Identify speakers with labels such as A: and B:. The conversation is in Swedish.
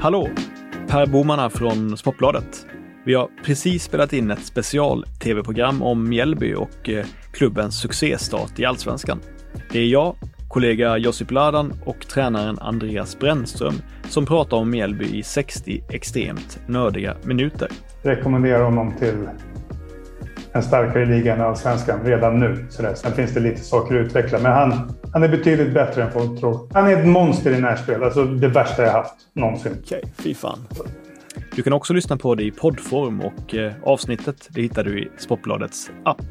A: Hallå! Per Boman här från Sportbladet. Vi har precis spelat in ett special-tv-program om Mjällby och eh, klubbens succéstart i allsvenskan. Det är jag, kollega Josip Ladan och tränaren Andreas Brännström som pratar om Mjällby i 60 extremt nördiga minuter.
B: Rekommenderar honom till en starkare liga än allsvenskan redan nu. Så Sen finns det lite saker att utveckla, men han, han är betydligt bättre än folk tror. Han är ett monster i närspel, alltså det värsta jag haft någonsin.
A: Okej, okay, fy fan. Du kan också lyssna på det i poddform och eh, avsnittet det hittar du i Sportbladets app.